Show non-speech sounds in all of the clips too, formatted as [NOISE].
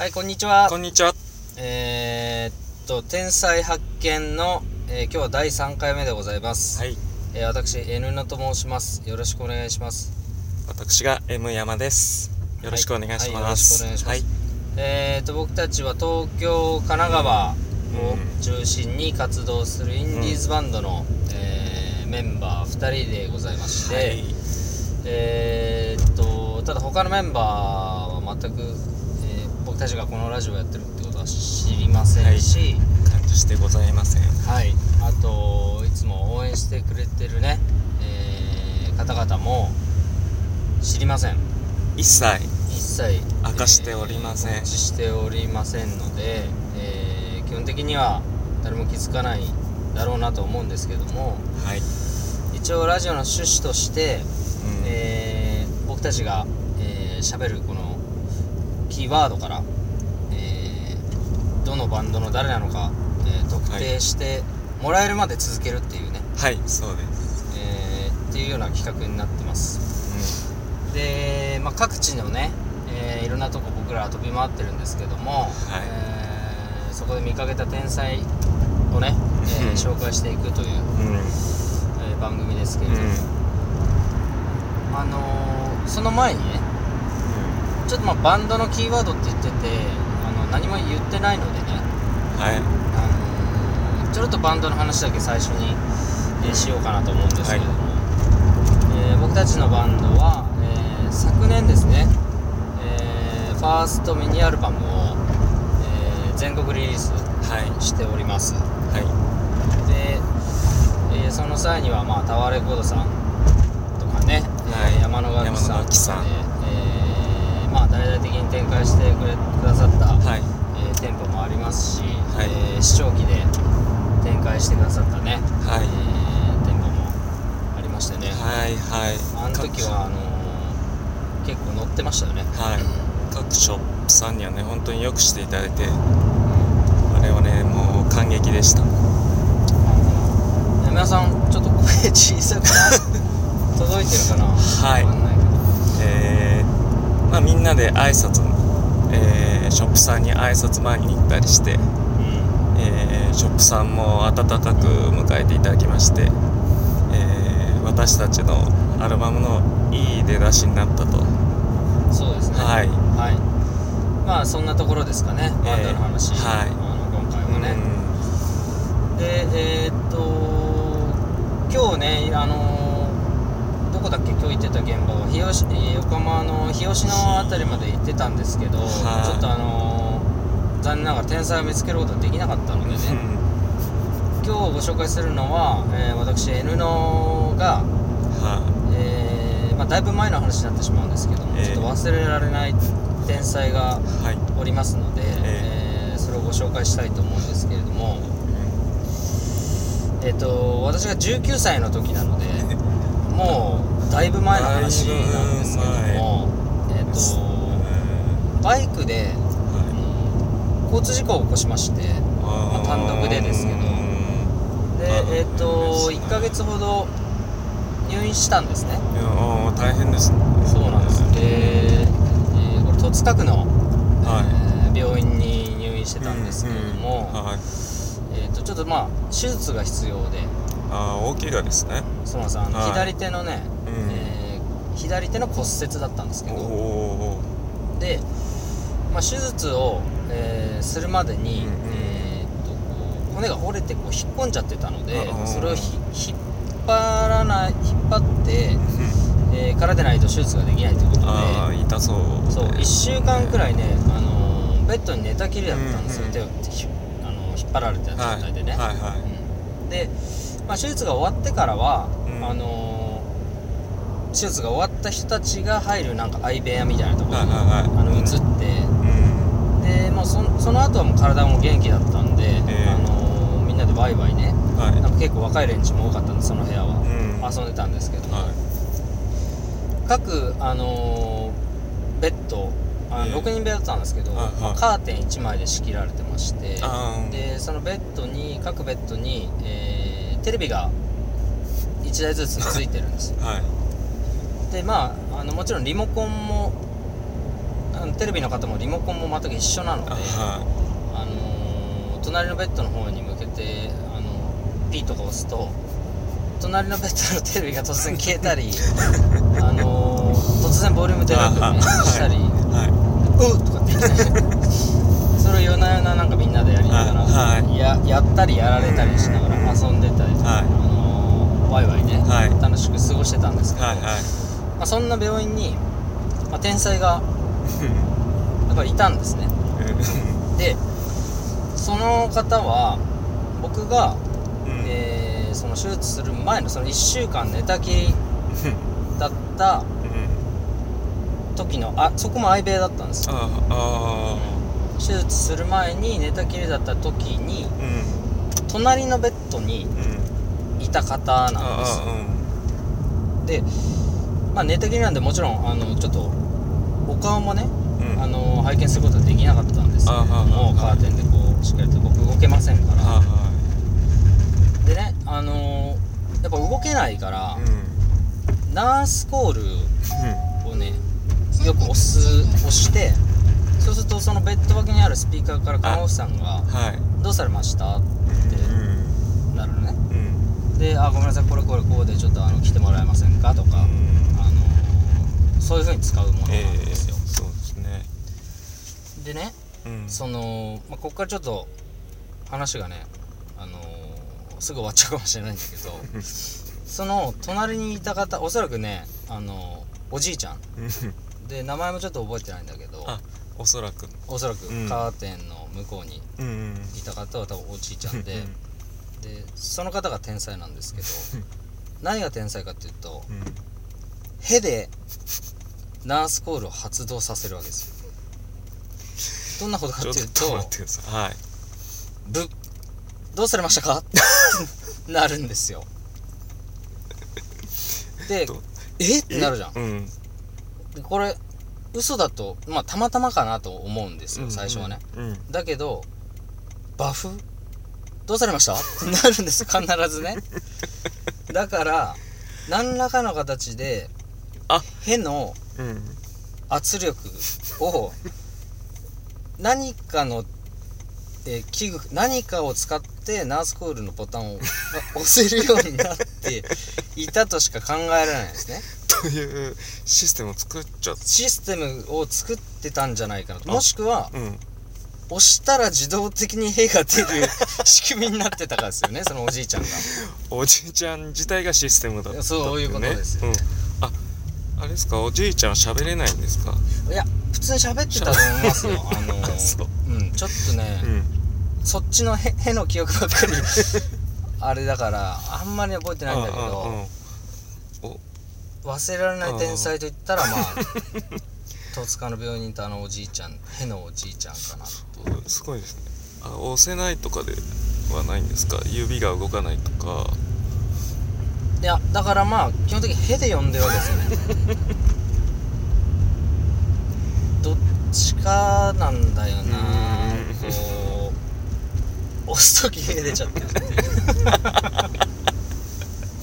はい、こんにちはこ。んにちは。えー、っと、天才発見の、えー今日は第3回目でございます。はい。えー私、N のと申します。よろしくお願いします。私が M 山です。よろしくお願いしはいます。はいよろしくお願いしますはい。えー、っと、僕たちは東京、神奈川を中心に活動するインディーズバンドの、えーメンバー2人でございまして、はい。えー、っと、ただ他のメンバーは全く、たちがこのラジオをやってるってことは知りませんし、感じしてございません。はい、あといつも応援してくれてるね、えー方々も知りません。一切。一切。明かしておりません。えーしておりませんので、えー基本的には誰も気づかないだろうなと思うんですけどもはい。一応ラジオの趣旨として、うん。えー僕たちがえー喋、るこのキーワードから、えーどのバンドの誰なのか、えー特定してもらえるまで続けるっていうね、はい、そうです。えーっていうような企画になってますで、まあ、各地のね、えーいろんなとこ僕らは飛び回ってるんですけども、えーそこで見かけた天才をね、えーうん紹介していくという、うん。うん。えー番組ですけれども、あのーその前にねちょっとまあバンドのキーワードって言っててあの何も言ってないのでね、はい。あのーちょろっとバンドの話だけ最初に、えーしようかなと思うんですけれども、えー僕たちのバンドは、えー昨年ですね、えーファーストミニアルバムを、えー全国リリースはい。しておりますはい。で、えーその際にはまあタワーレコードさんとかね、はいえー山野垣さん山野垣さんまあ大々的に展開してくれくださった、はい。えー店舗もありますし、はいえー視聴器で展開してくださったね、はいえー店舗もありましてね、はい。はい。あの時はあのー結構乗ってましたよねはい。各ショップさんにはね、本当によくしていただいて、あれはね、もう感激でした。山田さんちょっと声小さくな [LAUGHS] 届いてるかな？はいわかんないけどえーまあ、みんなで挨拶、えーショップさんに挨拶前に行ったりして、うん。えーショップさんも温かく迎えていただきまして、えー私たちのアルバムのいい出だしになったと。そうですね。はい。はい。まあそんなところですかね。バンドの話、えーはい。あの今回はね、でえーっと今日ねあのどこだっけ？今日行ってた現場は。日吉、えー横浜の日吉の辺りまで行ってたんですけど、はい。ちょっとあの残念ながら天才を見つけることができなかったのでね、う [LAUGHS] ん今日ご紹介するのは、えー私 N のが、はえーまあ、だいぶ前の話になってしまうんですけども、えーちょっと忘れられない天才がいはい。おりますので、ええ。ーそれをご紹介したいと思うんですけれども、[LAUGHS] えっ、と私が19歳の時なので [LAUGHS] もうだいぶ前の話なんですけどもえっ、とバイクで交通事故を起こしましてまあ単独でですけど。でえっ、と1ヶ月ほど入院したんですね。いや大変ですね。そうなんです。で、えーこれ戸塚区の、はえー病院に入院してたんですけれども、うんうんはい。えー、とちょっとまあ手術が必要でああ大怪我ですね。そうなんですあの、はい。左手のね、うん。えー左手の骨折だったんですけおどおで、まあ、手術を、えーするまでに、うんうん。えー、とこう骨が折れてこう引っ込んじゃってたのでそれをひ引っ張らない引っ張って、えーからでないと手術ができないということで。ああ痛そう。そう1週間くらいね、あのーベッドに寝たきりだったんですよ、うんうん手をひあの引っ張られた状態でね、はいはいはい。うん。で、まあ、手術が終わってからは、うん。あのー手術が終わった人たちが入るなんか相部屋みたいなところに、はいはいはい。あの移って、うん。でもうそその後はもう体も元気だったんで、ええ。あのーみんなでワイワイね。はい。なんか結構若い連中も多かったんでその部屋は、うん。遊んでたんですけど。も、は各、あのーベッドあのええ。6人部屋だったんですけど、まあカーテン1枚で仕切られてましてでそのベッドに各ベッドに、えーテレビが1台ずつついてるんですよ。はい。でまああのもちろんリモコンもああのテレビの方もリモコンも全く一緒なのであはあのー隣のベッドの方に向けてあのピーとか押すと隣のベッドのテレビが突然消えたり [LAUGHS] あのー突然ボリュームでなくねあしたりい。は「うっ!」とかって言って夜な夜ななんかみんなでやりながら、はいややったりやられたりしながら遊んでたりとか、はい。あのーワイワイね、はい。楽しく過ごしてたんですけど、いはいはい。まあ、そんな病院に、まあ、天才が [LAUGHS] やっぱりいたんですね。でその方は僕が、うん。えーその手術する前のその1週間寝たきり [LAUGHS] だった時のあそこも相部屋だったんですよ手術する前に寝たきりだった時にうん隣のベッドにうん。いた方なんです。ああで、まあ、寝たきりなんでもちろんあのちょっとお顔もね、うん。うんあの拝見することはできなかったんです。けれどもあカーテンでこうしっかりと僕動けませんから。はでねあのーやっぱ動けないからナースコールをねよく押す押してそうするとそのベッド脇にあるスピーカーから看護師さんがはい「どうされました?」ってうんなるのね。うん。で「あごめんなさいこれこれこうでちょっとあの来てもらえませんか?」とか、あのーそういう風に使うものなんええですよ、そうですね。でねうん。その、まあ、ここからちょっと話がね、あのーすぐ終わっちゃうかもしれないんだけど [LAUGHS] その隣にいた方おそらくね、あのーおじいちゃん。うん。で名前もちょっと覚えてないんだけどあおそらく。おそらくうん。カーテンの向こうにうんうん。いた方は多分おじいちゃんで。でその方が天才なんですけど [LAUGHS] 何が天才かっていうとうん。うんヘでナースコールを発動させるわけですよ。どんなことかちょっていうっと待とってください。はい。ぶどうされましたか？なるんですよ。で [LAUGHS] どえ？ってなるじゃん。うん。でこれ嘘だとまあたまたまかなと思うんですよ最初はね、うんだけどバフ？どうされました？[LAUGHS] ってなるんですよ必ずね。だから何らかの形であへのうん。圧力を何かの、えー器具何かを使ってナースコールのボタンをが押せるようになっていたとしか考えられないですねというシステムを作っちゃっシステムを作ってたんじゃないかなと。あもしくはうん。押したら自動的に兵が出る仕組みになってたからですよね。そのおじいちゃんが。[LAUGHS] おじいちゃん自体がシステムだったってそういうことですよね。うん、ああれですか？おじいちゃんは喋れないんですか？いや普通に喋ってたと思いますよ。[LAUGHS] あのあそう。うん。ちょっとね、うん。そっちのへへの記憶ばっかり。[LAUGHS] あれだからあんまり覚えてないんだけうんうんどうん。お忘れられない天才といったらまあ [LAUGHS] 戸塚の病院にいたあのおじいちゃんへのおじいちゃんかなっていう。すごいですね。あ押せないとかではないんですか？指が動かないとか。いやだからまあ基本的にへで呼んでるわけですよね。[LAUGHS] どっちかなんだよな。うん。こう押す時へ出ちゃってるっていう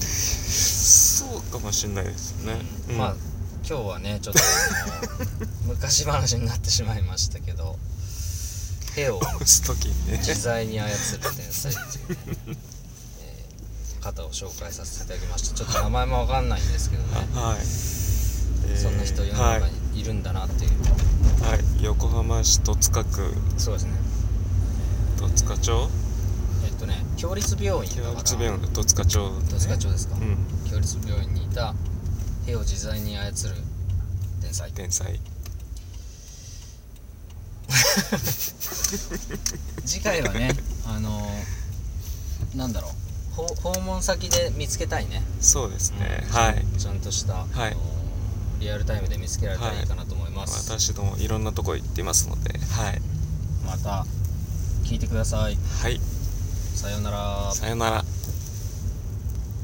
[LAUGHS] そうかもしれないですね、うん。まあ今日はねちょっと [LAUGHS] 昔話になってしまいましたけどへを押す時にね。自在に操る天才っていうね、えー方を紹介させていただきました。ちょっと名前もわかんないんですけどね。[LAUGHS] あはい、えーそんな人世のはい中にいるんだなっていう、はい、横浜市戸塚区。そうですね。戸塚町？えっとね共立病院共立病院戸塚町、ね、戸塚町ですか、うん。共立病院にいた兵を自在に操る天才。天才。[LAUGHS] 次回はねあのなんだろう。ほ訪問先で見つけたいね。そうですね、うんはい。ちゃんとした、リアルタイムで見つけられたらいいかなと思います、私どもいろんなとこ行ってますのではい。また聞いてください。はいさようなら。さよなら。